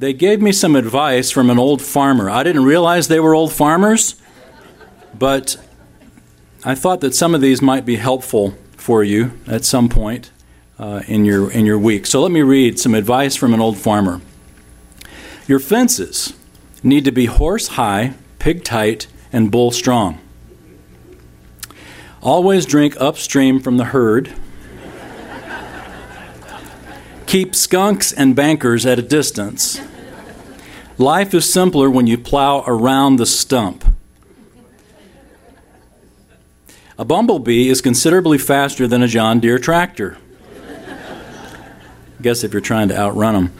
they gave me some advice from an old farmer. I didn't realize they were old farmers, but I thought that some of these might be helpful for you at some point uh, in your in your week. So let me read some advice from an old farmer. Your fences need to be horse high, pig tight, and bull strong. Always drink upstream from the herd. Keep skunks and bankers at a distance. Life is simpler when you plow around the stump. A bumblebee is considerably faster than a John Deere tractor. I guess if you're trying to outrun them.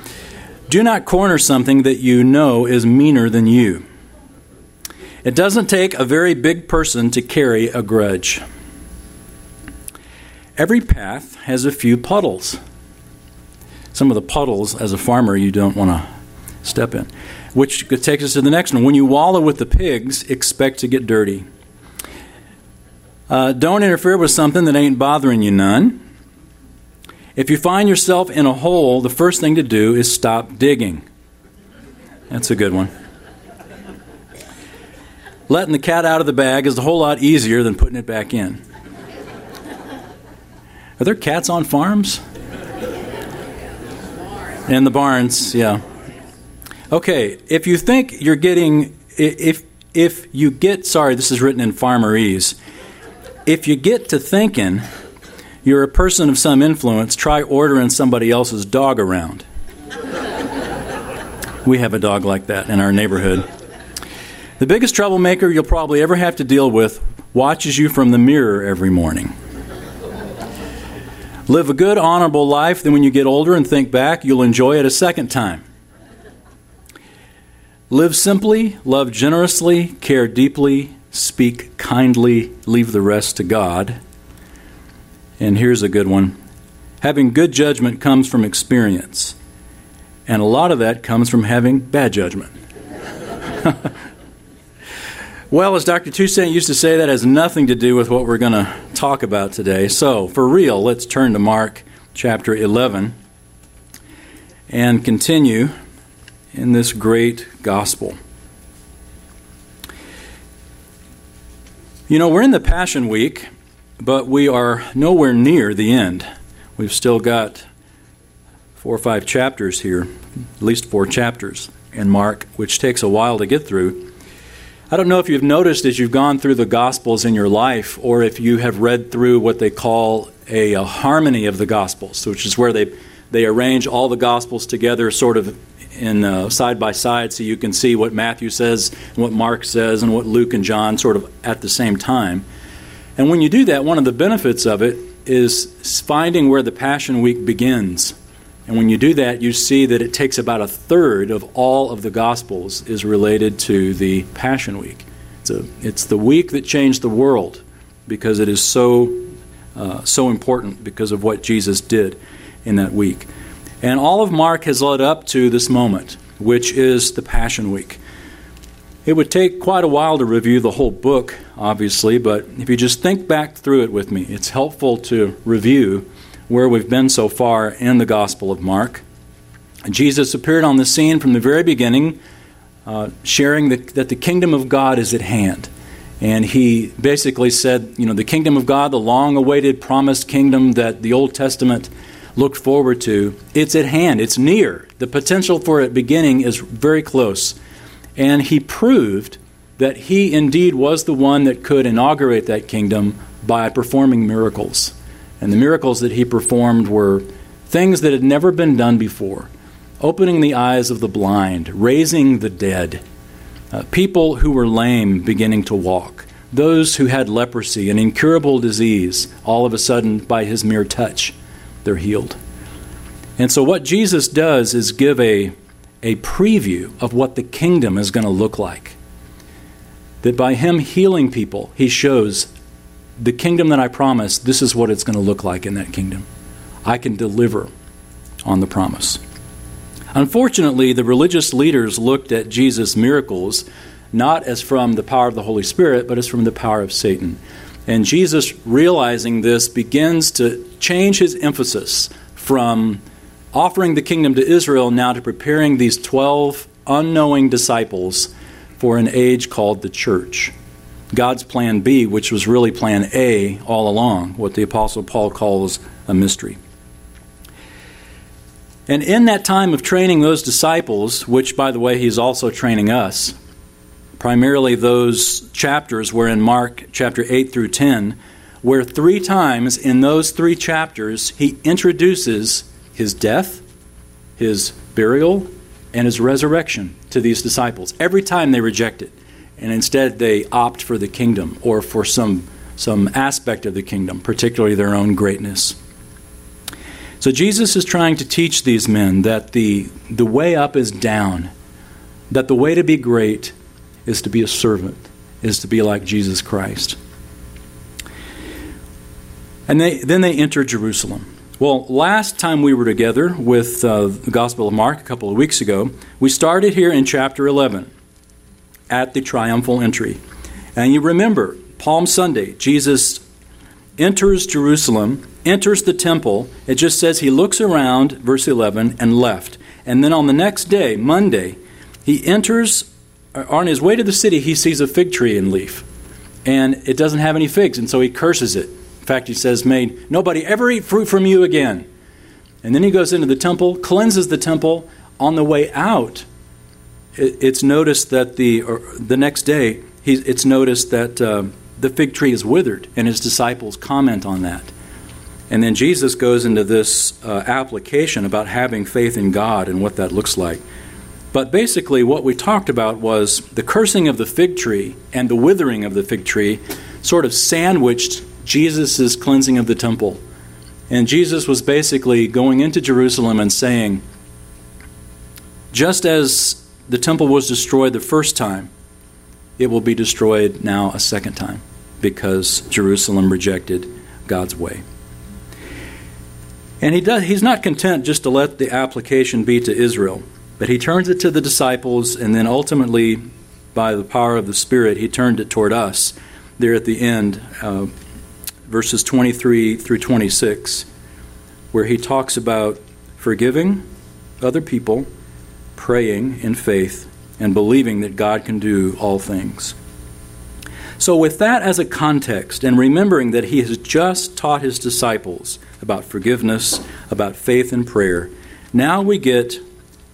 Do not corner something that you know is meaner than you. It doesn't take a very big person to carry a grudge. Every path has a few puddles. Some of the puddles, as a farmer, you don't want to step in. Which takes us to the next one. When you wallow with the pigs, expect to get dirty. Uh, don't interfere with something that ain't bothering you none. If you find yourself in a hole, the first thing to do is stop digging. That's a good one. Letting the cat out of the bag is a whole lot easier than putting it back in. Are there cats on farms? In the barns, yeah. Okay, if you think you're getting, if if you get, sorry, this is written in farmerese. If you get to thinking you're a person of some influence, try ordering somebody else's dog around. we have a dog like that in our neighborhood. The biggest troublemaker you'll probably ever have to deal with watches you from the mirror every morning. Live a good, honorable life, then when you get older and think back, you'll enjoy it a second time. Live simply, love generously, care deeply, speak kindly, leave the rest to God. And here's a good one having good judgment comes from experience, and a lot of that comes from having bad judgment. well, as Dr. Toussaint used to say, that has nothing to do with what we're going to talk about today. So, for real, let's turn to Mark chapter 11 and continue in this great gospel. You know, we're in the Passion Week, but we are nowhere near the end. We've still got four or five chapters here, at least four chapters in Mark, which takes a while to get through. I don't know if you've noticed as you've gone through the Gospels in your life, or if you have read through what they call a, a harmony of the Gospels, which is where they, they arrange all the Gospels together sort of in uh, side by side so you can see what Matthew says and what Mark says and what Luke and John sort of at the same time. And when you do that, one of the benefits of it is finding where the Passion Week begins. And when you do that, you see that it takes about a third of all of the Gospels is related to the Passion Week. It's, a, it's the week that changed the world because it is so, uh, so important because of what Jesus did in that week. And all of Mark has led up to this moment, which is the Passion Week. It would take quite a while to review the whole book, obviously, but if you just think back through it with me, it's helpful to review where we've been so far in the Gospel of Mark. Jesus appeared on the scene from the very beginning, uh, sharing the, that the kingdom of God is at hand. And he basically said, you know, the kingdom of God, the long awaited promised kingdom that the Old Testament looked forward to, it's at hand, it's near. The potential for it beginning is very close. And he proved that he indeed was the one that could inaugurate that kingdom by performing miracles. And the miracles that he performed were things that had never been done before opening the eyes of the blind, raising the dead, uh, people who were lame beginning to walk, those who had leprosy, an incurable disease, all of a sudden, by his mere touch, they're healed. And so, what Jesus does is give a, a preview of what the kingdom is going to look like. That by him healing people, he shows the kingdom that I promised, this is what it's going to look like in that kingdom. I can deliver on the promise. Unfortunately, the religious leaders looked at Jesus' miracles not as from the power of the Holy Spirit, but as from the power of Satan. And Jesus, realizing this, begins to change his emphasis from offering the kingdom to Israel, now to preparing these 12 unknowing disciples for an age called the church. God's plan B, which was really plan A all along, what the Apostle Paul calls a mystery. And in that time of training those disciples, which, by the way, he's also training us, primarily those chapters were in Mark chapter 8 through 10, where three times in those three chapters he introduces his death, his burial, and his resurrection to these disciples. Every time they reject it, and instead they opt for the kingdom or for some, some aspect of the kingdom, particularly their own greatness. So Jesus is trying to teach these men that the, the way up is down, that the way to be great is to be a servant, is to be like Jesus Christ. And they, then they enter Jerusalem. Well, last time we were together with uh, the Gospel of Mark a couple of weeks ago, we started here in chapter 11 at the triumphal entry. And you remember, Palm Sunday, Jesus enters Jerusalem, enters the temple. It just says he looks around, verse 11, and left. And then on the next day, Monday, he enters, on his way to the city, he sees a fig tree in leaf. And it doesn't have any figs, and so he curses it. In fact, he says, May nobody ever eat fruit from you again. And then he goes into the temple, cleanses the temple. On the way out, it's noticed that the, the next day, it's noticed that uh, the fig tree is withered, and his disciples comment on that. And then Jesus goes into this uh, application about having faith in God and what that looks like. But basically, what we talked about was the cursing of the fig tree and the withering of the fig tree sort of sandwiched Jesus' cleansing of the temple. And Jesus was basically going into Jerusalem and saying, just as the temple was destroyed the first time, it will be destroyed now a second time because Jerusalem rejected God's way. And he does, he's not content just to let the application be to Israel, but he turns it to the disciples, and then ultimately, by the power of the Spirit, he turned it toward us there at the end, uh, verses 23 through 26, where he talks about forgiving other people praying in faith and believing that God can do all things. So, with that as a context, and remembering that he has just taught his disciples about forgiveness, about faith and prayer, now we get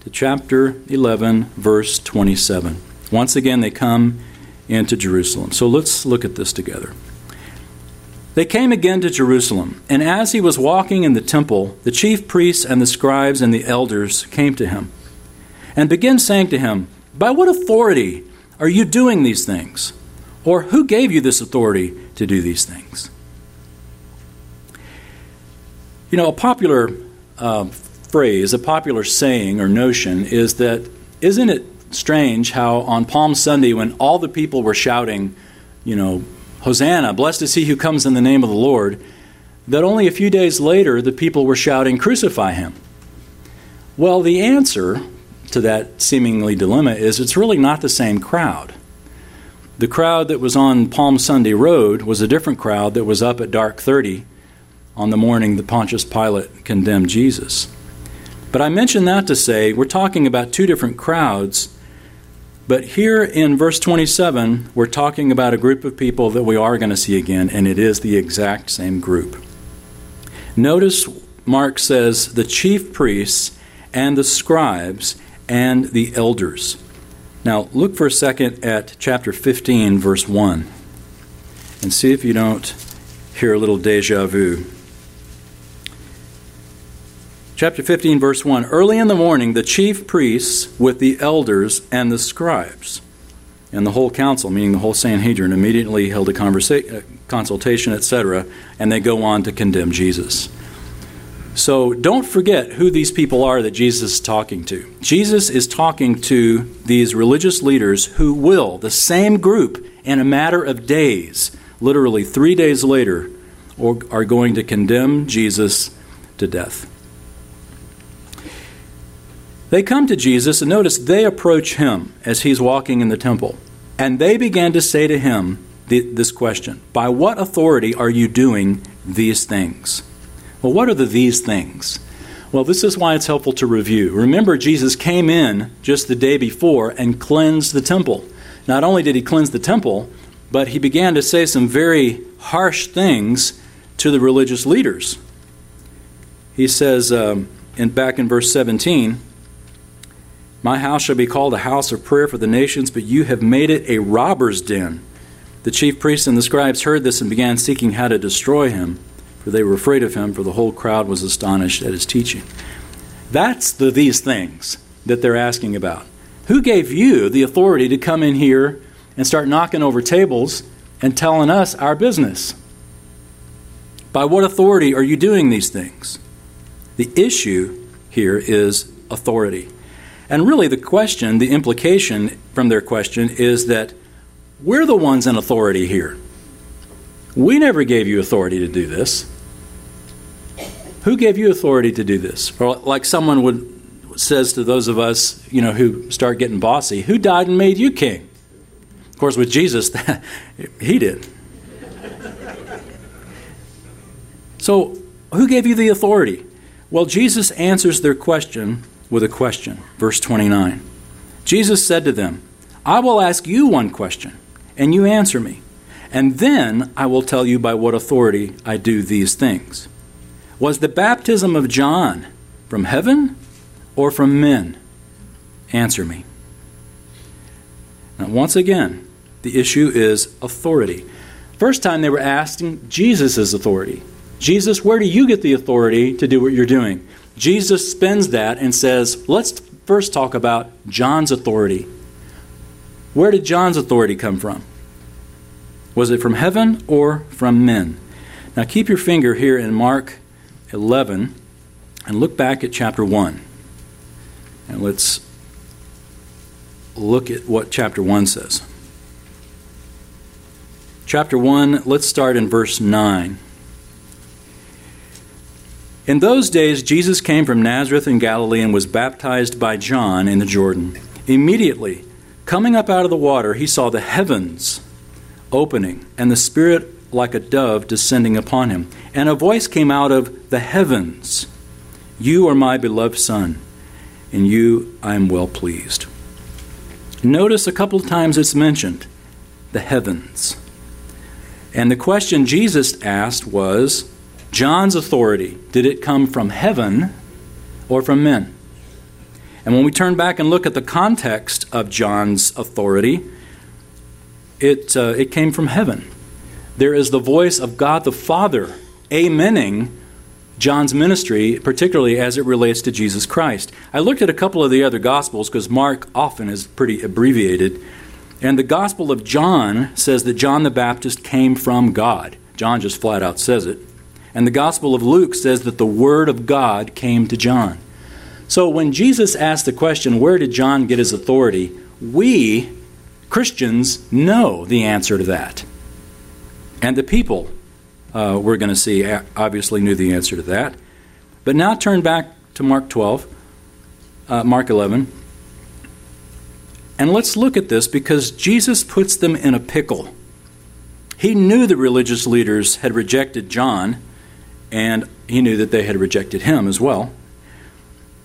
to chapter 11, verse 27. Once again, they come into Jerusalem. So, let's look at this together. They came again to Jerusalem, and as he was walking in the temple, the chief priests and the scribes and the elders came to him and began saying to him, By what authority are you doing these things? Or who gave you this authority to do these things? You know, a popular uh, phrase, a popular saying or notion is that, isn't it strange how on Palm Sunday, when all the people were shouting, you know, Hosanna, blessed is he who comes in the name of the Lord, that only a few days later the people were shouting, Crucify him? Well, the answer to that seemingly dilemma is it's really not the same crowd. The crowd that was on Palm Sunday Road was a different crowd that was up at dark 30 on the morning that Pontius Pilate condemned Jesus. But I mention that to say we're talking about two different crowds. But here in verse 27, we're talking about a group of people that we are going to see again, and it is the exact same group. Notice Mark says the chief priests and the scribes and the elders. Now, look for a second at chapter 15, verse 1, and see if you don't hear a little deja vu. Chapter 15, verse 1 Early in the morning, the chief priests with the elders and the scribes and the whole council, meaning the whole Sanhedrin, immediately held a conversa- uh, consultation, etc., and they go on to condemn Jesus. So don't forget who these people are that Jesus is talking to. Jesus is talking to these religious leaders who will, the same group, in a matter of days, literally three days later, or, are going to condemn Jesus to death. They come to Jesus, and notice they approach him as he's walking in the temple. And they began to say to him this question By what authority are you doing these things? Well, what are the these things? Well, this is why it's helpful to review. Remember, Jesus came in just the day before and cleansed the temple. Not only did he cleanse the temple, but he began to say some very harsh things to the religious leaders. He says, um, in, back in verse 17, My house shall be called a house of prayer for the nations, but you have made it a robber's den. The chief priests and the scribes heard this and began seeking how to destroy him for they were afraid of him, for the whole crowd was astonished at his teaching. That's the these things that they're asking about. Who gave you the authority to come in here and start knocking over tables and telling us our business? By what authority are you doing these things? The issue here is authority. And really, the question, the implication from their question is that we're the ones in authority here. We never gave you authority to do this. Who gave you authority to do this? Or like someone would says to those of us, you know, who start getting bossy, who died and made you king? Of course, with Jesus, he did. So, who gave you the authority? Well, Jesus answers their question with a question. Verse 29. Jesus said to them, I will ask you one question, and you answer me, and then I will tell you by what authority I do these things. Was the baptism of John from heaven or from men? Answer me. Now, once again, the issue is authority. First time they were asking Jesus' authority. Jesus, where do you get the authority to do what you're doing? Jesus spends that and says, let's first talk about John's authority. Where did John's authority come from? Was it from heaven or from men? Now keep your finger here in Mark 11 and look back at chapter 1. And let's look at what chapter 1 says. Chapter 1, let's start in verse 9. In those days, Jesus came from Nazareth in Galilee and was baptized by John in the Jordan. Immediately, coming up out of the water, he saw the heavens opening and the Spirit like a dove descending upon him. And a voice came out of the heavens You are my beloved Son, in you I am well pleased. Notice a couple of times it's mentioned the heavens. And the question Jesus asked was John's authority, did it come from heaven or from men? And when we turn back and look at the context of John's authority, it, uh, it came from heaven there is the voice of God the Father amening John's ministry, particularly as it relates to Jesus Christ. I looked at a couple of the other Gospels because Mark often is pretty abbreviated. And the Gospel of John says that John the Baptist came from God. John just flat out says it. And the Gospel of Luke says that the Word of God came to John. So when Jesus asked the question, where did John get his authority? We, Christians, know the answer to that. And the people, uh, we're going to see, obviously knew the answer to that. But now turn back to Mark 12, uh, Mark 11. And let's look at this because Jesus puts them in a pickle. He knew the religious leaders had rejected John, and he knew that they had rejected him as well.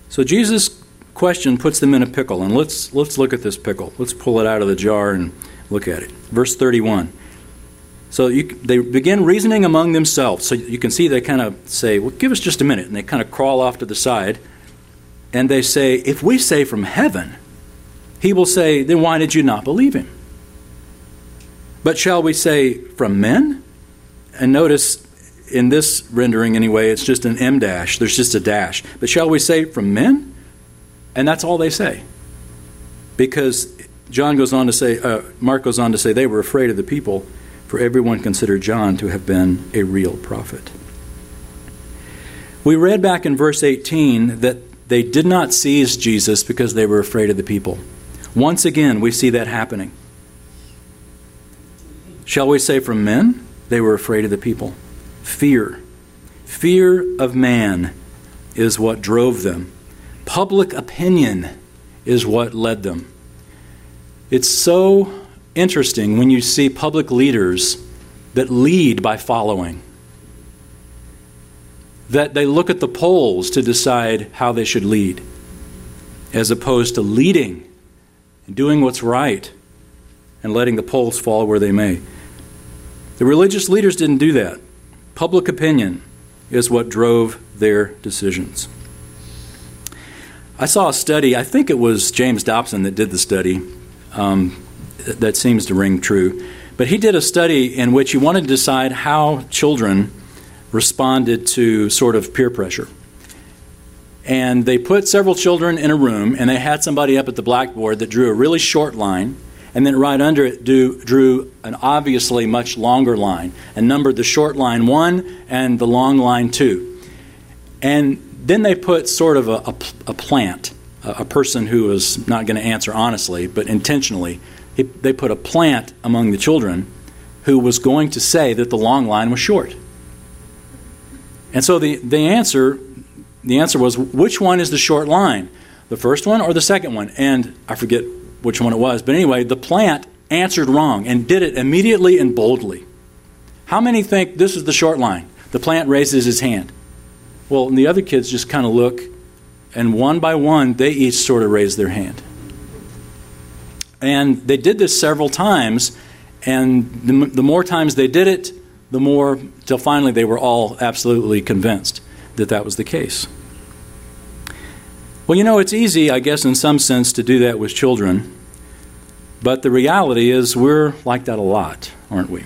So Jesus' question puts them in a pickle, and let's let's look at this pickle. Let's pull it out of the jar and look at it. Verse 31. So you, they begin reasoning among themselves. So you can see they kind of say, Well, give us just a minute. And they kind of crawl off to the side. And they say, If we say from heaven, he will say, Then why did you not believe him? But shall we say from men? And notice in this rendering anyway, it's just an em dash. There's just a dash. But shall we say from men? And that's all they say. Because John goes on to say, uh, Mark goes on to say, they were afraid of the people for everyone considered John to have been a real prophet. We read back in verse 18 that they did not seize Jesus because they were afraid of the people. Once again, we see that happening. Shall we say from men? They were afraid of the people. Fear. Fear of man is what drove them. Public opinion is what led them. It's so interesting when you see public leaders that lead by following. that they look at the polls to decide how they should lead, as opposed to leading and doing what's right and letting the polls fall where they may. The religious leaders didn't do that. Public opinion is what drove their decisions. I saw a study, I think it was James Dobson that did the study, um, that seems to ring true. But he did a study in which he wanted to decide how children responded to sort of peer pressure. And they put several children in a room, and they had somebody up at the blackboard that drew a really short line, and then right under it do, drew an obviously much longer line, and numbered the short line one and the long line two. And then they put sort of a, a, a plant, a, a, person who was not going to answer honestly, but intentionally. He, they put a plant among the children who was going to say that the long line was short. And so the, the answer the answer was which one is the short line? The first one or the second one? And I forget which one it was. But anyway, the plant answered wrong and did it immediately and boldly. How many think this is the short line? The plant raises his hand. Well, and the other kids just kind of look, and one by one, they each sort of raise their hand. And they did this several times, and the, the more times they did it, the more, till finally they were all absolutely convinced that that was the case. Well, you know, it's easy, I guess, in some sense, to do that with children, but the reality is we're like that a lot, aren't we?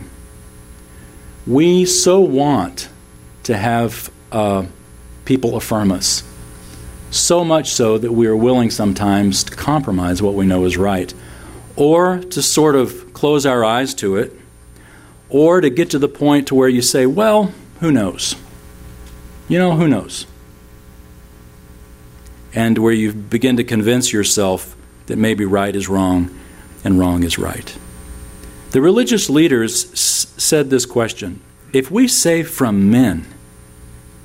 We so want to have uh, people affirm us, so much so that we are willing sometimes to compromise what we know is right, or to sort of close our eyes to it or to get to the point to where you say, well, who knows? You know, who knows? And where you begin to convince yourself that maybe right is wrong and wrong is right. The religious leaders s- said this question If we say from men,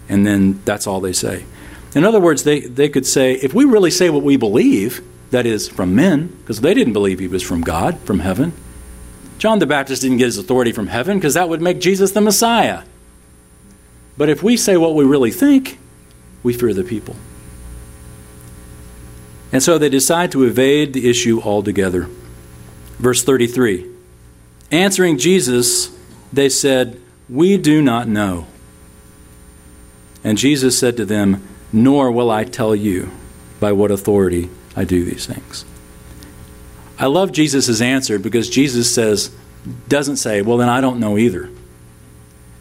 and then that's all they say. In other words, they, they could say, if we really say what we believe, that is, from men, because they didn't believe he was from God, from heaven, John the Baptist didn't get his authority from heaven because that would make Jesus the Messiah. But if we say what we really think, we fear the people. And so they decide to evade the issue altogether. Verse 33 Answering Jesus, they said, We do not know. And Jesus said to them, Nor will I tell you by what authority I do these things. I love Jesus' answer because Jesus says, doesn't say, well, then I don't know either.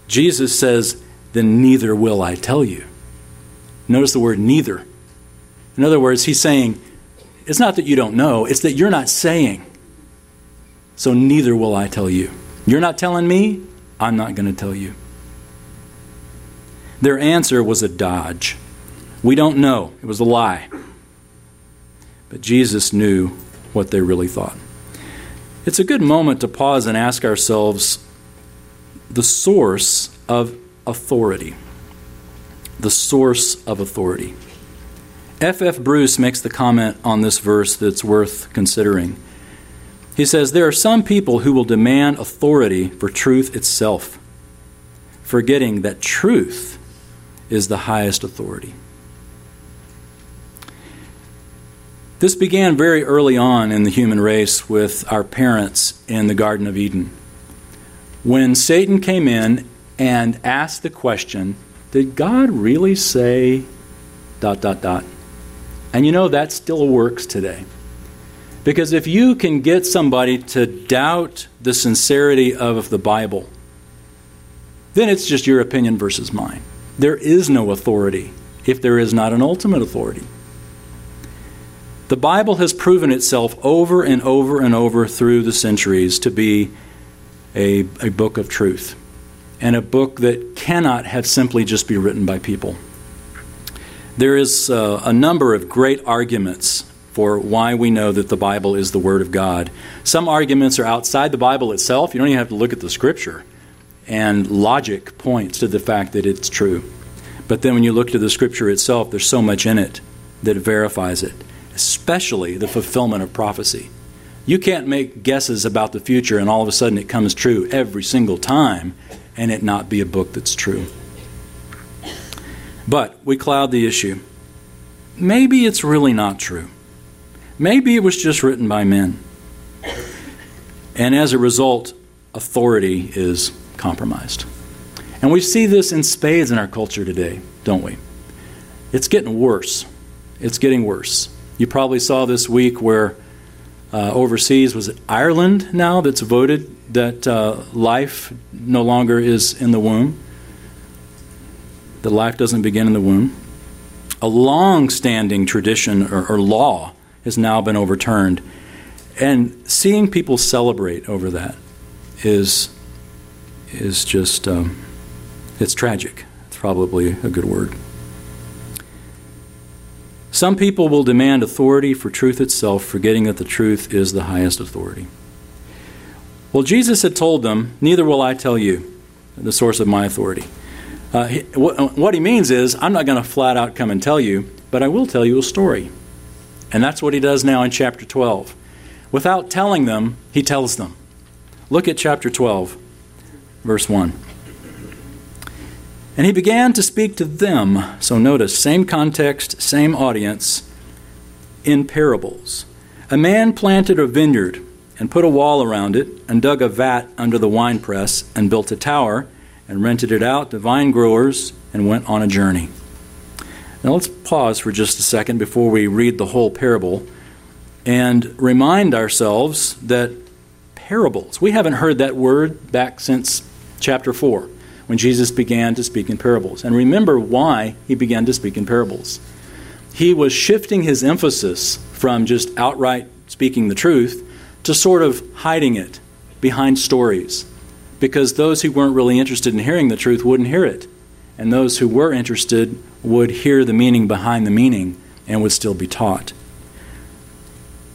Jesus says, then neither will I tell you. Notice the word neither. In other words, he's saying, it's not that you don't know, it's that you're not saying. So neither will I tell you. You're not telling me, I'm not going to tell you. Their answer was a dodge. We don't know. It was a lie. But Jesus knew what they really thought. It's a good moment to pause and ask ourselves the source of authority. The source of authority. F. F. Bruce makes the comment on this verse that's worth considering. He says, There are some people who will demand authority for truth itself, forgetting that truth is the highest authority. This began very early on in the human race with our parents in the Garden of Eden. When Satan came in and asked the question, Did God really say dot dot dot? And you know that still works today. Because if you can get somebody to doubt the sincerity of the Bible, then it's just your opinion versus mine. There is no authority if there is not an ultimate authority. The Bible has proven itself over and over and over through the centuries to be a, a book of truth and a book that cannot have simply just be written by people. There is uh, a number of great arguments for why we know that the Bible is the Word of God. Some arguments are outside the Bible itself. You don't even have to look at the Scripture. And logic points to the fact that it's true. But then when you look to the Scripture itself, there's so much in it that verifies it especially the fulfillment of prophecy. You can't make guesses about the future and all of a sudden it comes true every single time and it not be a book that's true. But we cloud the issue. Maybe it's really not true. Maybe it was just written by men. And as a result, authority is compromised. And we see this in spades in our culture today, don't we? It's getting worse. It's getting worse. You probably saw this week where uh, overseas was it Ireland now that's voted that uh, life no longer is in the womb, that life doesn't begin in the womb. A long standing tradition or, or law has now been overturned. And seeing people celebrate over that is, is just, um, it's tragic. It's probably a good word. Some people will demand authority for truth itself, forgetting that the truth is the highest authority. Well, Jesus had told them, Neither will I tell you the source of my authority. Uh, what he means is, I'm not going to flat out come and tell you, but I will tell you a story. And that's what he does now in chapter 12. Without telling them, he tells them. Look at chapter 12, verse 1. And he began to speak to them. So notice, same context, same audience, in parables. A man planted a vineyard and put a wall around it and dug a vat under the winepress and built a tower and rented it out to vine growers and went on a journey. Now let's pause for just a second before we read the whole parable and remind ourselves that parables, we haven't heard that word back since chapter 4 when Jesus began to speak in parables. And remember why he began to speak in parables. He was shifting his emphasis from just outright speaking the truth to sort of hiding it behind stories. Because those who weren't really interested in hearing the truth wouldn't hear it. And those who were interested would hear the meaning behind the meaning and would still be taught.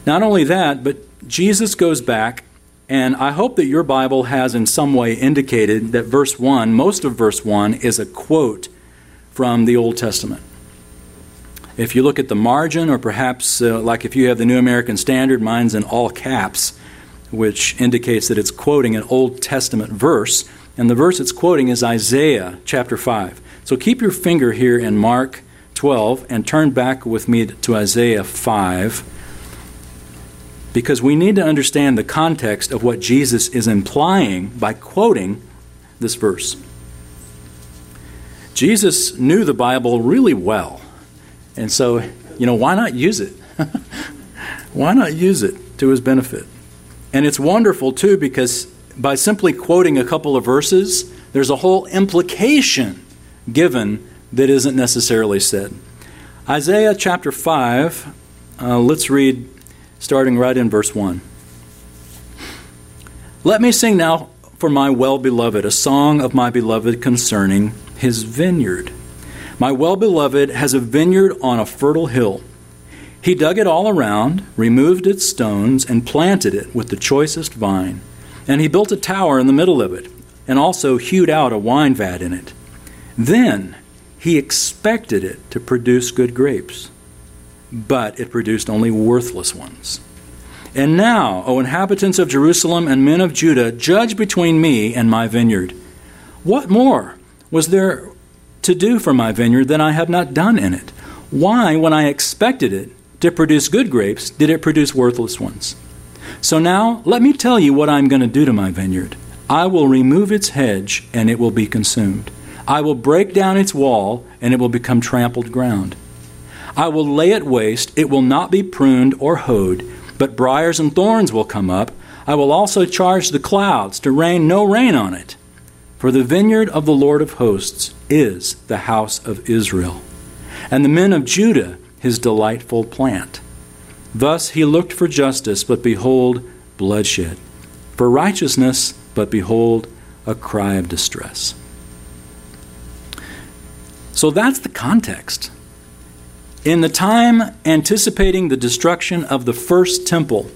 Not only that, but Jesus goes back and I hope that your Bible has in some way indicated that verse 1, most of verse 1, is a quote from the Old Testament. If you look at the margin, or perhaps uh, like if you have the New American Standard, mine's in all caps, which indicates that it's quoting an Old Testament verse. And the verse it's quoting is Isaiah chapter 5. So keep your finger here in Mark 12 and turn back with me to Isaiah 5 because we need to understand the context of what Jesus is implying by quoting this verse. Jesus knew the Bible really well. And so, you know, why not use it? why not use it to his benefit? And it's wonderful, too, because by simply quoting a couple of verses, there's a whole implication given that isn't necessarily said. Isaiah chapter 5, uh, let's read starting right in verse 1. Let me sing now for my well beloved a song of my beloved concerning his vineyard. My well beloved has a vineyard on a fertile hill. He dug it all around, removed its stones, and planted it with the choicest vine. And he built a tower in the middle of it, and also hewed out a wine vat in it. Then he expected it to produce good grapes but it produced only worthless ones. And now, O inhabitants of Jerusalem and men of Judah, judge between me and my vineyard. What more was there to do for my vineyard than I have not done in it? Why, when I expected it to produce good grapes, did it produce worthless ones? So now, let me tell you what I'm going to do to my vineyard. I will remove its hedge, and it will be consumed. I will break down its wall, and it will become trampled ground. I will lay it waste. It will not be pruned or hoed, but briers and thorns will come up. I will also charge the clouds to rain no rain on it. For the vineyard of the Lord of hosts is the house of Israel, and the men of Judah his delightful plant. Thus he looked for justice, but behold, bloodshed. For righteousness, but behold, a cry of distress. So that's the context. In the time anticipating the destruction of the first temple,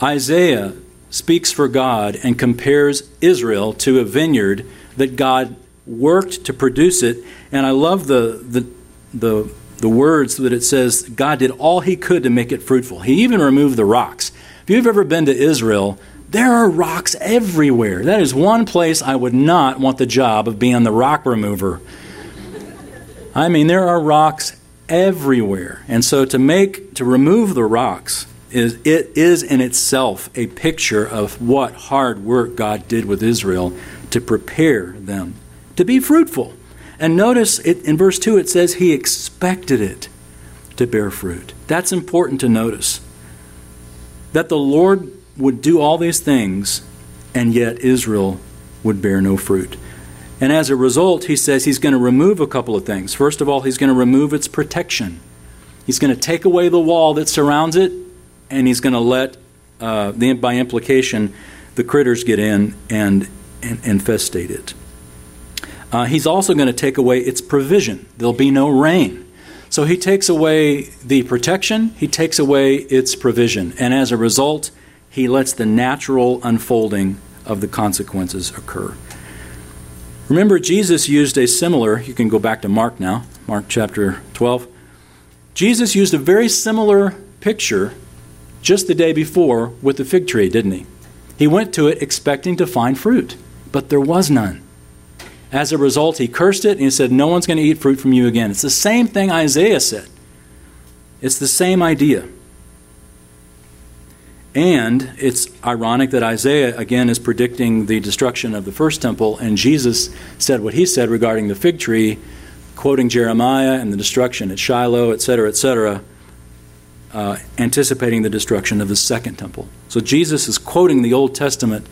Isaiah speaks for God and compares Israel to a vineyard that God worked to produce it. And I love the, the, the, the words that it says God did all he could to make it fruitful. He even removed the rocks. If you've ever been to Israel, there are rocks everywhere. That is one place I would not want the job of being the rock remover. I mean, there are rocks everywhere. And so to make, to remove the rocks, is it is in itself a picture of what hard work God did with Israel to prepare them to be fruitful. And notice it, in verse 2 it says he expected it to bear fruit. That's important to notice. That the Lord would do all these things and yet Israel would bear no fruit. And as a result, he says he's going to remove a couple of things. First of all, he's going to remove its protection. He's going to take away the wall that surrounds it, and he's going to let, uh, by implication, the critters get in and, and infestate it. Uh, he's also going to take away its provision. There'll be no rain. So he takes away the protection, he takes away its provision, and as a result, he lets the natural unfolding of the consequences occur. Remember, Jesus used a similar, you can go back to Mark now, Mark chapter 12. Jesus used a very similar picture just the day before with the fig tree, didn't he? He went to it expecting to find fruit, but there was none. As a result, he cursed it and he said, No one's going to eat fruit from you again. It's the same thing Isaiah said. It's the same idea. And it's ironic that Isaiah, again, is predicting the destruction of the first temple, and Jesus said what he said regarding the fig tree, quoting Jeremiah and the destruction at Shiloh, etc., etc., uh, anticipating the destruction of the second temple. So Jesus is quoting the Old Testament,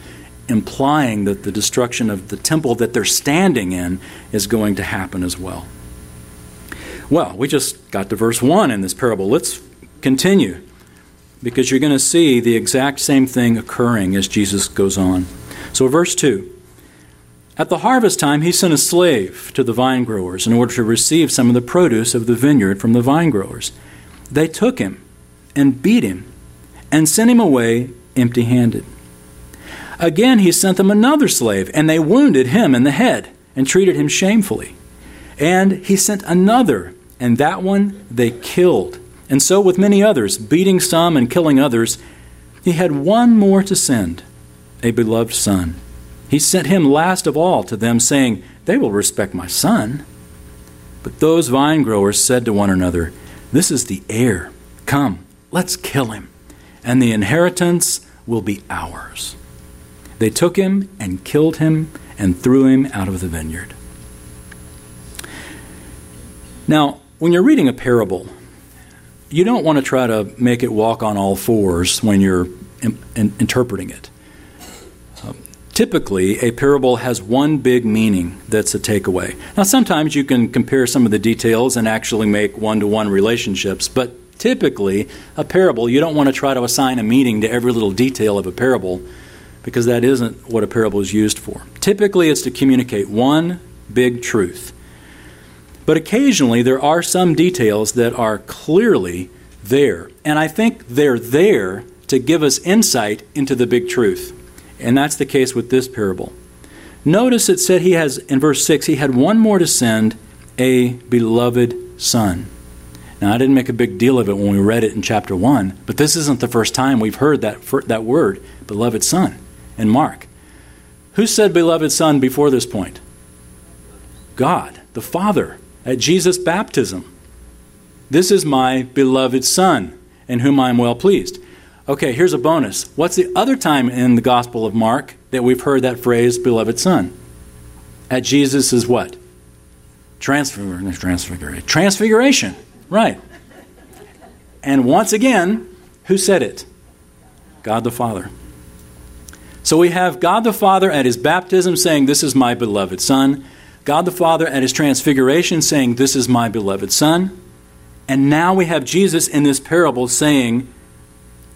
implying that the destruction of the temple that they're standing in is going to happen as well. Well, we just got to verse 1 in this parable. Let's continue because you're going to see the exact same thing occurring as Jesus goes on. So, verse 2 At the harvest time, he sent a slave to the vine growers in order to receive some of the produce of the vineyard from the vine growers. They took him and beat him and sent him away empty handed. Again, he sent them another slave, and they wounded him in the head and treated him shamefully. And he sent another, and that one they killed. And so with many others, beating some and killing others, he had one more to send, a beloved son. He sent him last of all to them, saying, They will respect my son. But those vine growers said to one another, This is the heir. Come, let's kill him, and the inheritance will be ours. They took him and killed him and threw him out of the vineyard. Now, when you're reading a parable, you don't want to try to make it walk on all fours when you're in, in, interpreting it. Um, typically, a parable has one big meaning that's a takeaway. Now, sometimes you can compare some of the details and actually make one to one relationships, but typically, a parable, you don't want to try to assign a meaning to every little detail of a parable because that isn't what a parable is used for. Typically, it's to communicate one big truth. But occasionally there are some details that are clearly there. And I think they're there to give us insight into the big truth. And that's the case with this parable. Notice it said he has, in verse 6, he had one more to send, a beloved son. Now, I didn't make a big deal of it when we read it in chapter 1, but this isn't the first time we've heard that, that word, beloved son, in Mark. Who said beloved son before this point? God, the Father at Jesus' baptism. This is my beloved Son, in whom I am well pleased. Okay, here's a bonus. What's the other time in the Gospel of Mark that we've heard that phrase, beloved Son? At Jesus' what? Transfiguration. Transfiguration. Transfiguration. Right. And once again, who said it? God the Father. So we have God the Father at his baptism saying, This is my beloved Son. God the Father at his transfiguration saying, This is my beloved Son. And now we have Jesus in this parable saying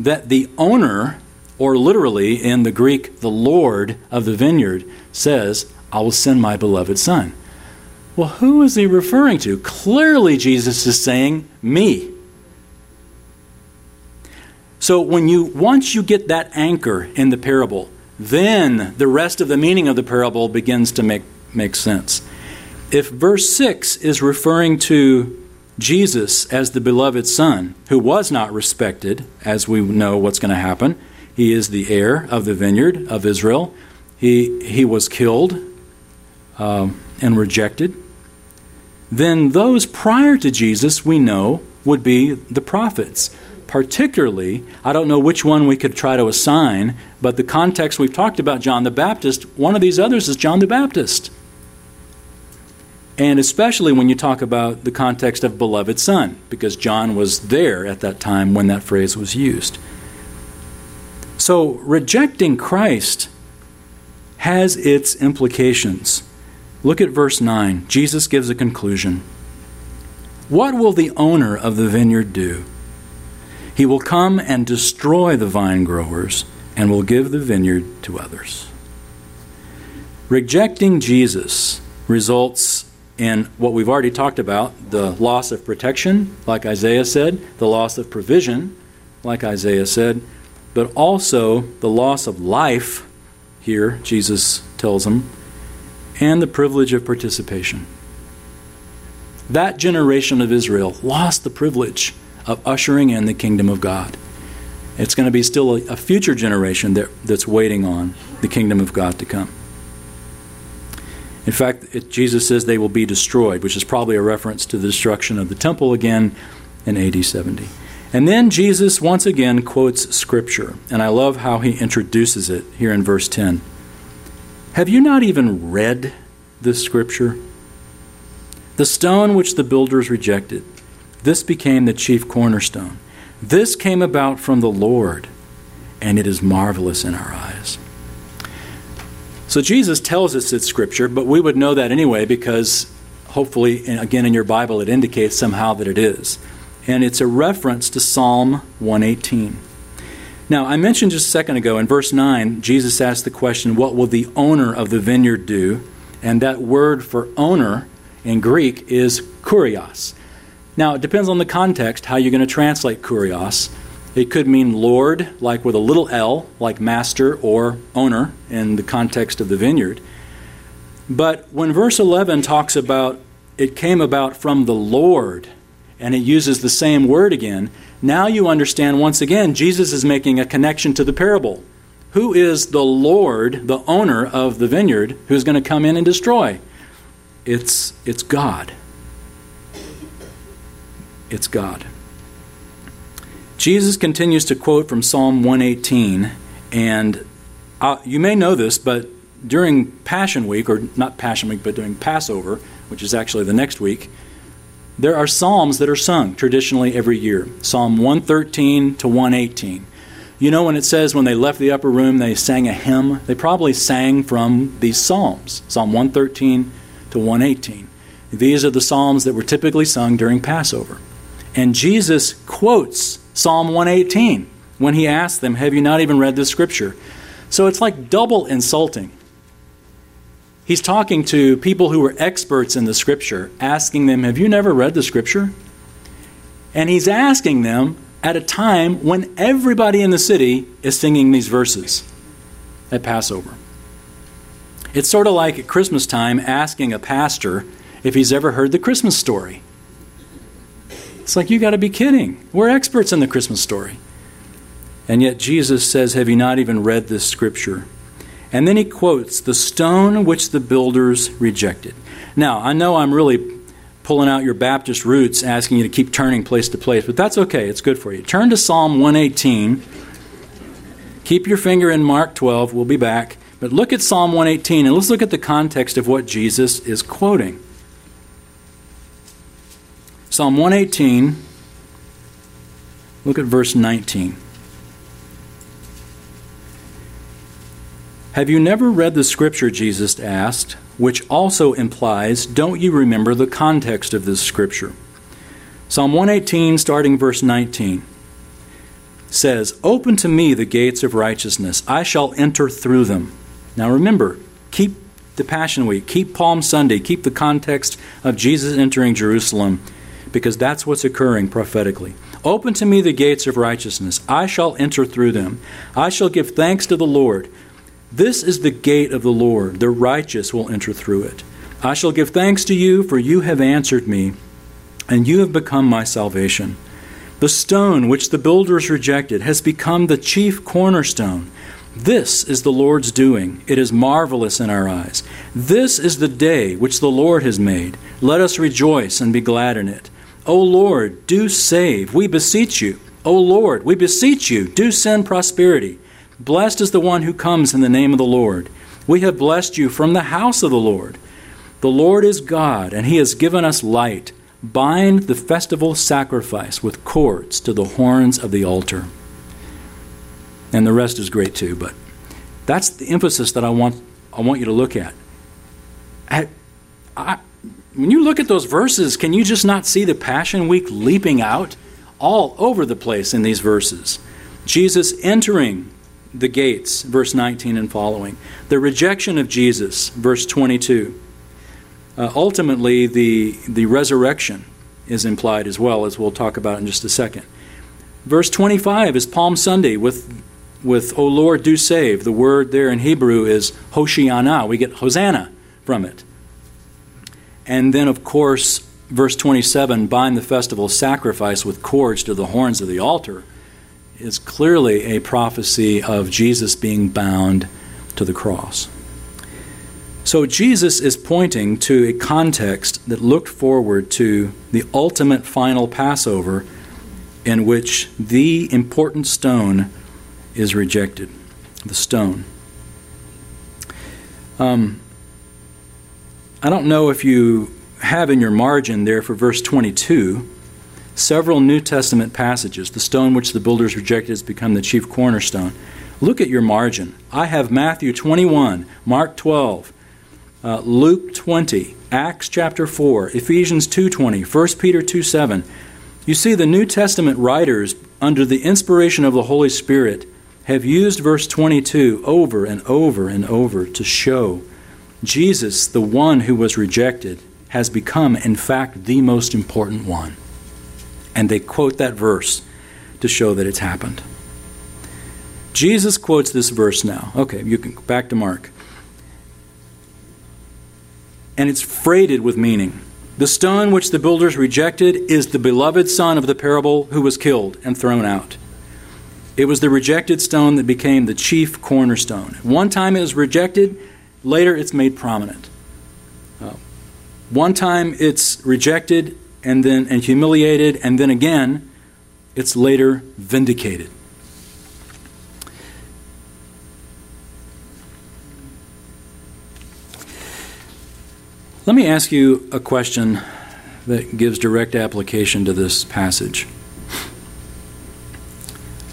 that the owner, or literally in the Greek, the Lord of the vineyard, says, I will send my beloved Son. Well, who is he referring to? Clearly, Jesus is saying, Me. So when you once you get that anchor in the parable, then the rest of the meaning of the parable begins to make makes sense. If verse 6 is referring to Jesus as the beloved Son, who was not respected, as we know what's going to happen, he is the heir of the vineyard of Israel. He, he was killed um, and rejected. then those prior to Jesus we know would be the prophets. Particularly, I don't know which one we could try to assign, but the context we've talked about John the Baptist, one of these others is John the Baptist. And especially when you talk about the context of beloved son, because John was there at that time when that phrase was used. So, rejecting Christ has its implications. Look at verse 9. Jesus gives a conclusion. What will the owner of the vineyard do? He will come and destroy the vine growers and will give the vineyard to others. Rejecting Jesus results in what we've already talked about the loss of protection, like Isaiah said, the loss of provision, like Isaiah said, but also the loss of life, here Jesus tells them, and the privilege of participation. That generation of Israel lost the privilege of ushering in the kingdom of God. It's going to be still a, a future generation that, that's waiting on the kingdom of God to come. In fact, it, Jesus says they will be destroyed, which is probably a reference to the destruction of the temple again in AD 70. And then Jesus once again quotes Scripture, and I love how he introduces it here in verse 10. Have you not even read this Scripture? The stone which the builders rejected, this became the chief cornerstone. This came about from the Lord, and it is marvelous in our eyes. So Jesus tells us it's Scripture, but we would know that anyway because hopefully, again, in your Bible, it indicates somehow that it is. And it's a reference to Psalm 118. Now, I mentioned just a second ago in verse 9, Jesus asked the question, What will the owner of the vineyard do? And that word for owner in Greek is kurios. Now, it depends on the context how you're going to translate kurios. It could mean Lord, like with a little L, like master or owner in the context of the vineyard. But when verse 11 talks about it came about from the Lord, and it uses the same word again, now you understand once again Jesus is making a connection to the parable. Who is the Lord, the owner of the vineyard, who's going to come in and destroy? It's, it's God. It's God. Jesus continues to quote from Psalm 118, and uh, you may know this, but during Passion Week, or not Passion Week, but during Passover, which is actually the next week, there are psalms that are sung traditionally every year Psalm 113 to 118. You know, when it says when they left the upper room, they sang a hymn, they probably sang from these psalms Psalm 113 to 118. These are the psalms that were typically sung during Passover. And Jesus quotes Psalm 118 when he asks them, Have you not even read this scripture? So it's like double insulting. He's talking to people who were experts in the scripture, asking them, Have you never read the scripture? And he's asking them at a time when everybody in the city is singing these verses at Passover. It's sort of like at Christmas time asking a pastor if he's ever heard the Christmas story. It's like, you've got to be kidding. We're experts in the Christmas story. And yet Jesus says, Have you not even read this scripture? And then he quotes, The stone which the builders rejected. Now, I know I'm really pulling out your Baptist roots, asking you to keep turning place to place, but that's okay. It's good for you. Turn to Psalm 118. Keep your finger in Mark 12. We'll be back. But look at Psalm 118 and let's look at the context of what Jesus is quoting. Psalm 118, look at verse 19. Have you never read the scripture, Jesus asked, which also implies, don't you remember the context of this scripture? Psalm 118, starting verse 19, says, Open to me the gates of righteousness, I shall enter through them. Now remember, keep the Passion Week, keep Palm Sunday, keep the context of Jesus entering Jerusalem because that's what's occurring prophetically. Open to me the gates of righteousness. I shall enter through them. I shall give thanks to the Lord. This is the gate of the Lord. The righteous will enter through it. I shall give thanks to you, for you have answered me, and you have become my salvation. The stone which the builders rejected has become the chief cornerstone. This is the Lord's doing. It is marvelous in our eyes. This is the day which the Lord has made. Let us rejoice and be glad in it. O Lord, do save, we beseech you. O Lord, we beseech you, do send prosperity. Blessed is the one who comes in the name of the Lord. We have blessed you from the house of the Lord. The Lord is God, and he has given us light. Bind the festival sacrifice with cords to the horns of the altar. And the rest is great too, but that's the emphasis that I want, I want you to look at. I, I, when you look at those verses, can you just not see the Passion Week leaping out all over the place in these verses? Jesus entering the gates, verse 19 and following. The rejection of Jesus, verse 22. Uh, ultimately, the, the resurrection is implied as well, as we'll talk about in just a second. Verse 25 is Palm Sunday with with, O Lord, do save. The word there in Hebrew is Hoshiana. We get Hosanna from it. And then, of course, verse 27 bind the festival sacrifice with cords to the horns of the altar is clearly a prophecy of Jesus being bound to the cross. So Jesus is pointing to a context that looked forward to the ultimate final Passover in which the important stone is rejected the stone. Um, I don't know if you have in your margin there for verse 22 several New Testament passages. The stone which the builders rejected has become the chief cornerstone. Look at your margin. I have Matthew 21, Mark 12, uh, Luke 20, Acts chapter 4, Ephesians 2:20, 1 Peter 2:7. You see the New Testament writers under the inspiration of the Holy Spirit have used verse 22 over and over and over to show Jesus, the one who was rejected, has become, in fact, the most important one. And they quote that verse to show that it's happened. Jesus quotes this verse now. Okay, you can go back to Mark. And it's freighted with meaning. The stone which the builders rejected is the beloved son of the parable who was killed and thrown out. It was the rejected stone that became the chief cornerstone. One time it was rejected, later it's made prominent. Uh, one time it's rejected and then and humiliated, and then again it's later vindicated. Let me ask you a question that gives direct application to this passage.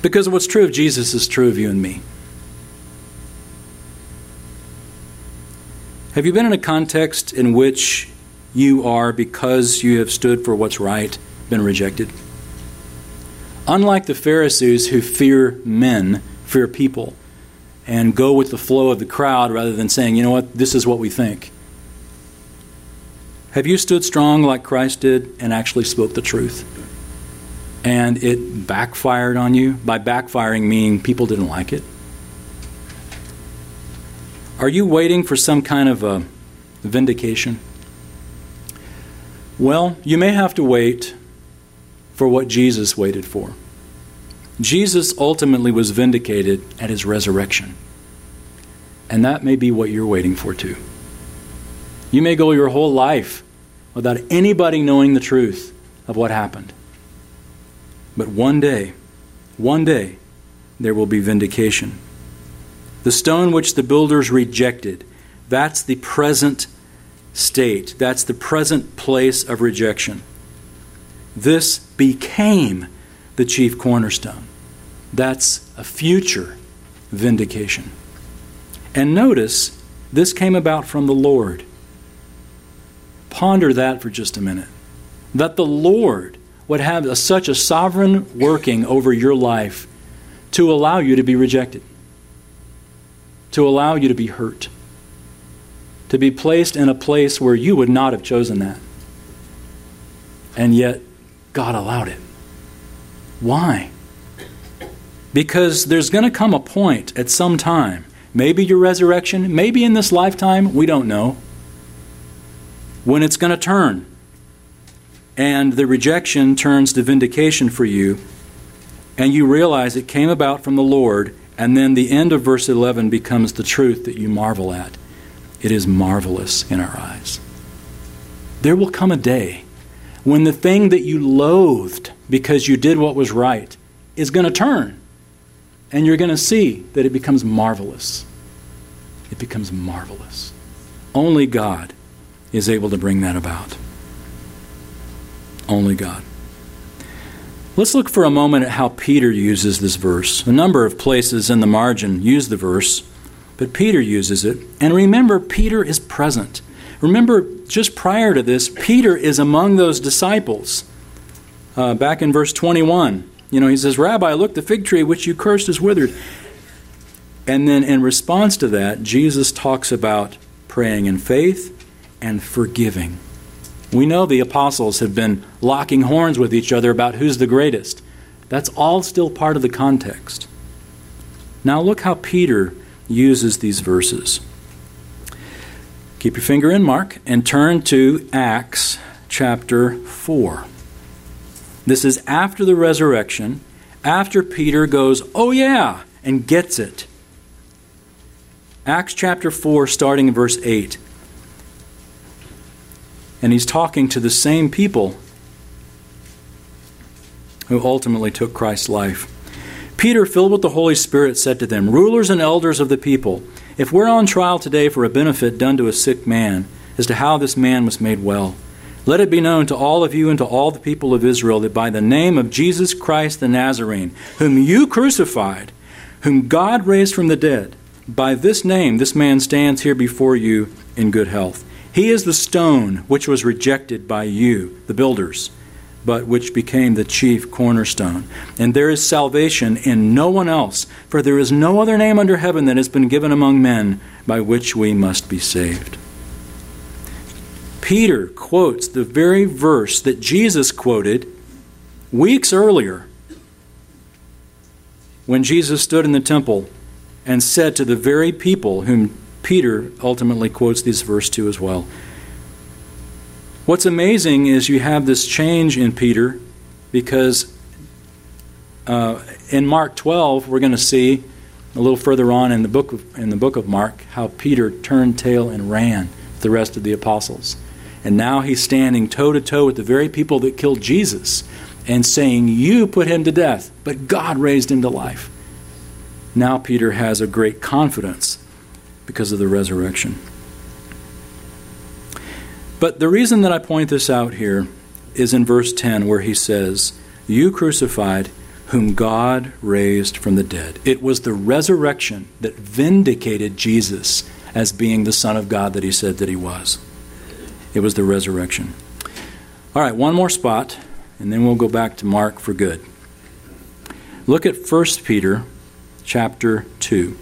Because what's true of Jesus is true of you and me. Have you been in a context in which you are, because you have stood for what's right, been rejected? Unlike the Pharisees who fear men, fear people, and go with the flow of the crowd rather than saying, you know what, this is what we think. Have you stood strong like Christ did and actually spoke the truth? and it backfired on you. By backfiring, meaning people didn't like it. Are you waiting for some kind of a vindication? Well, you may have to wait for what Jesus waited for. Jesus ultimately was vindicated at his resurrection. And that may be what you're waiting for too. You may go your whole life without anybody knowing the truth of what happened. But one day, one day, there will be vindication. The stone which the builders rejected, that's the present state. That's the present place of rejection. This became the chief cornerstone. That's a future vindication. And notice, this came about from the Lord. Ponder that for just a minute. That the Lord would have a, such a sovereign working over your life to allow you to be rejected, to allow you to be hurt, to be placed in a place where you would not have chosen that. And yet, God allowed it. Why? Because there's going to come a point at some time, maybe your resurrection, maybe in this lifetime, we don't know, when it's going to turn and the rejection turns to vindication for you, and you realize it came about from the Lord, And then the end of verse 11 becomes the truth that you marvel at. It is marvelous in our eyes. There will come a day when the thing that you loathed because you did what was right is going to turn. And you're going to see that it becomes marvelous. It becomes marvelous. Only God is able to bring that about. Only God. Let's look for a moment at how Peter uses this verse. A number of places in the margin use the verse, but Peter uses it. And remember, Peter is present. Remember, just prior to this, Peter is among those disciples. Uh, back in verse 21, you know, he says, Rabbi, look, the fig tree which you cursed is withered. And then in response to that, Jesus talks about praying in faith and forgiving. We know the apostles have been locking horns with each other about who's the greatest. That's all still part of the context. Now, look how Peter uses these verses. Keep your finger in Mark and turn to Acts chapter 4. This is after the resurrection, after Peter goes, Oh, yeah, and gets it. Acts chapter 4, starting in verse 8 and he's talking to the same people who ultimately took Christ's life. Peter, filled with the Holy Spirit, said to them, Rulers and elders of the people, if we're on trial today for a benefit done to a sick man, as to how this man was made well, let it be known to all of you and to all the people of Israel that by the name of Jesus Christ the Nazarene, whom you crucified, whom God raised from the dead, by this name this man stands here before you in good health. He is the stone which was rejected by you, the builders, but which became the chief cornerstone. And there is salvation in no one else, for there is no other name under heaven that has been given among men by which we must be saved. Peter quotes the very verse that Jesus quoted weeks earlier when Jesus stood in the temple and said to the very people whom Peter ultimately quotes this verse too as well. What's amazing is you have this change in Peter because uh, in Mark 12, we're going to see a little further on in the, book of, in the book of Mark how Peter turned tail and ran with the rest of the apostles. And now he's standing toe to toe with the very people that killed Jesus and saying, You put him to death, but God raised him to life. Now Peter has a great confidence because of the resurrection. But the reason that I point this out here is in verse 10, where he says, You crucified whom God raised from the dead. It was the resurrection that vindicated Jesus as being the Son of God that he said that he was. It was the resurrection. All right, one more spot, and then we'll go back to Mark for good. Look at 1 Peter chapter 2.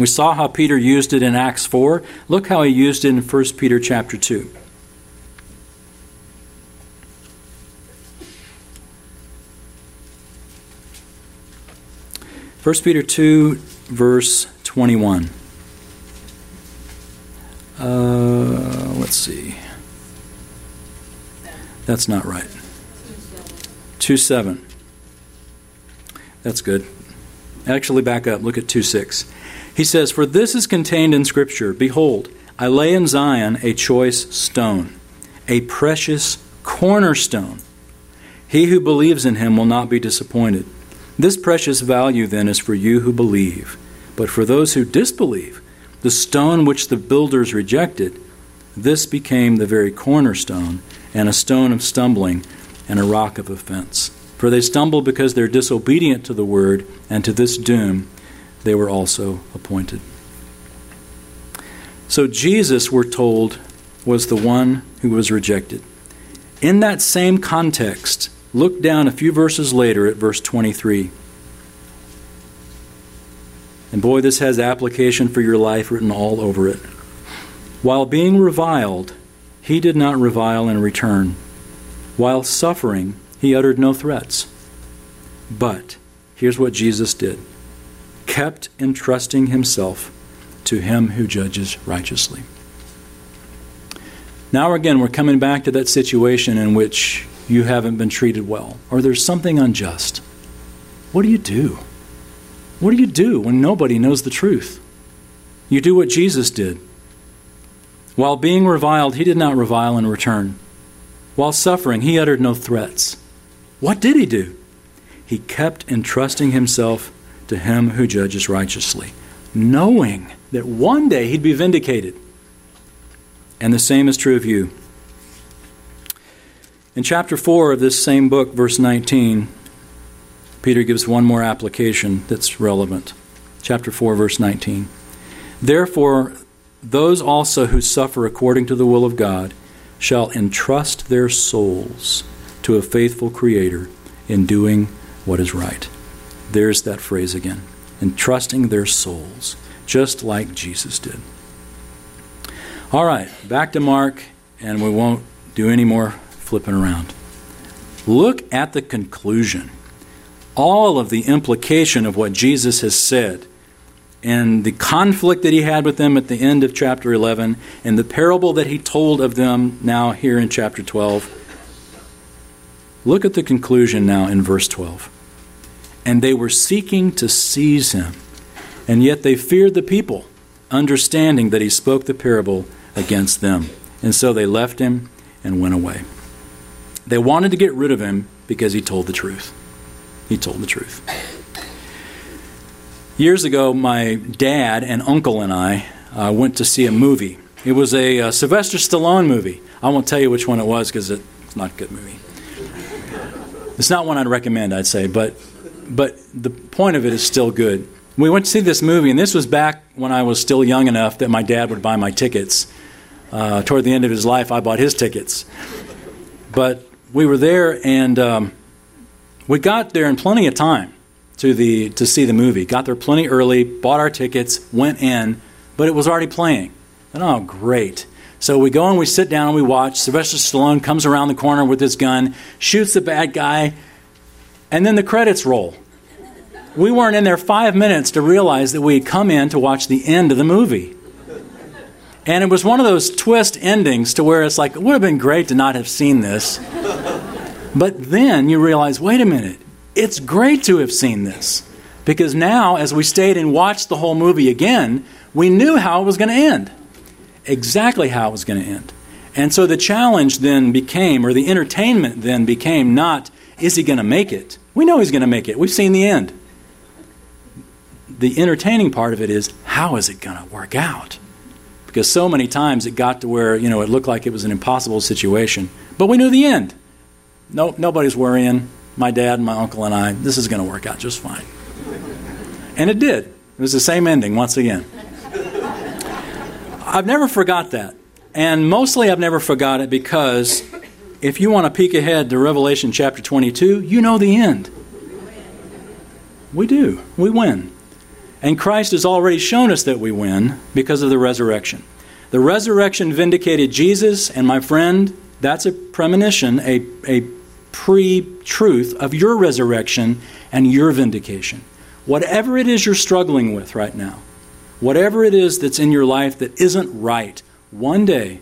We saw how Peter used it in Acts 4. Look how he used it in 1 Peter chapter 2. First Peter 2, verse 21. Uh, let's see. That's not right. 2 7. That's good. Actually, back up. Look at 2 6. He says, For this is contained in Scripture Behold, I lay in Zion a choice stone, a precious cornerstone. He who believes in him will not be disappointed. This precious value, then, is for you who believe. But for those who disbelieve, the stone which the builders rejected, this became the very cornerstone, and a stone of stumbling, and a rock of offense. For they stumble because they're disobedient to the word, and to this doom they were also appointed. So Jesus, we're told, was the one who was rejected. In that same context, look down a few verses later at verse 23. And boy, this has application for your life written all over it. While being reviled, he did not revile in return. While suffering, he uttered no threats. But here's what Jesus did kept entrusting himself to him who judges righteously. Now, again, we're coming back to that situation in which you haven't been treated well or there's something unjust. What do you do? What do you do when nobody knows the truth? You do what Jesus did. While being reviled, he did not revile in return. While suffering, he uttered no threats. What did he do? He kept entrusting himself to him who judges righteously, knowing that one day he'd be vindicated. And the same is true of you. In chapter 4 of this same book, verse 19, Peter gives one more application that's relevant. Chapter 4, verse 19. Therefore, those also who suffer according to the will of God shall entrust their souls to a faithful Creator in doing what is right. There's that phrase again entrusting their souls, just like Jesus did. All right, back to Mark, and we won't do any more flipping around. Look at the conclusion. All of the implication of what Jesus has said and the conflict that he had with them at the end of chapter 11 and the parable that he told of them now here in chapter 12. Look at the conclusion now in verse 12. And they were seeking to seize him, and yet they feared the people, understanding that he spoke the parable against them. And so they left him and went away. They wanted to get rid of him because he told the truth. He told the truth. Years ago, my dad and uncle and I uh, went to see a movie. It was a uh, Sylvester Stallone movie. I won't tell you which one it was because it's not a good movie. It's not one I'd recommend, I'd say, but but the point of it is still good. We went to see this movie, and this was back when I was still young enough that my dad would buy my tickets. Uh, toward the end of his life, I bought his tickets. But we were there, and um, we got there in plenty of time to the to see the movie. Got there plenty early, bought our tickets, went in, but it was already playing. And oh, great! So we go and we sit down and we watch. Sylvester Stallone comes around the corner with his gun, shoots the bad guy, and then the credits roll. We weren't in there five minutes to realize that we had come in to watch the end of the movie. And it was one of those twist endings to where it's like, it would have been great to not have seen this. But then you realize, wait a minute, it's great to have seen this because now, as we stayed and watched the whole movie again, we knew how it was going to end. Exactly how it was going to end. And so the challenge then became, or the entertainment then became, not is he going to make it? We know he's going to make it. We've seen the end. The entertaining part of it is how is it going to work out? Because so many times it got to where, you know, it looked like it was an impossible situation. But we knew the end. No, nobody's worrying my dad and my uncle and I, this is going to work out just fine. And it did. It was the same ending once again. I've never forgot that. And mostly I've never forgot it because if you want to peek ahead to Revelation chapter 22, you know the end. We do. We win. And Christ has already shown us that we win because of the resurrection. The resurrection vindicated Jesus, and my friend, that's a premonition, a, a pre truth of your resurrection and your vindication. Whatever it is you're struggling with right now, whatever it is that's in your life that isn't right, one day,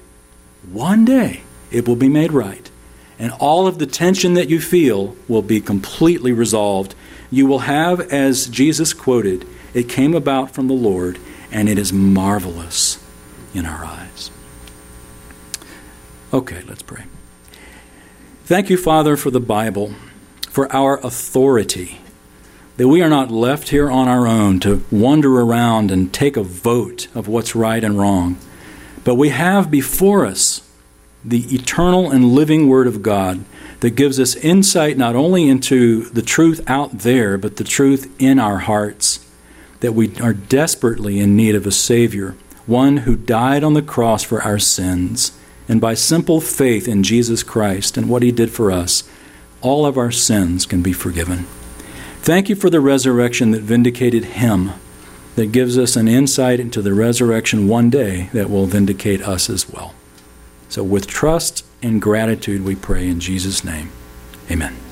one day, it will be made right. And all of the tension that you feel will be completely resolved. You will have, as Jesus quoted, it came about from the Lord, and it is marvelous in our eyes. Okay, let's pray. Thank you, Father, for the Bible, for our authority, that we are not left here on our own to wander around and take a vote of what's right and wrong, but we have before us the eternal and living Word of God that gives us insight not only into the truth out there, but the truth in our hearts, that we are desperately in need of a Savior, one who died on the cross for our sins and by simple faith in Jesus Christ and what He did for us, all of our sins can be forgiven. Thank you for the resurrection that vindicated Him, that gives us an insight into the resurrection one day that will vindicate us as well. So, with trust and gratitude, we pray in Jesus' name. Amen.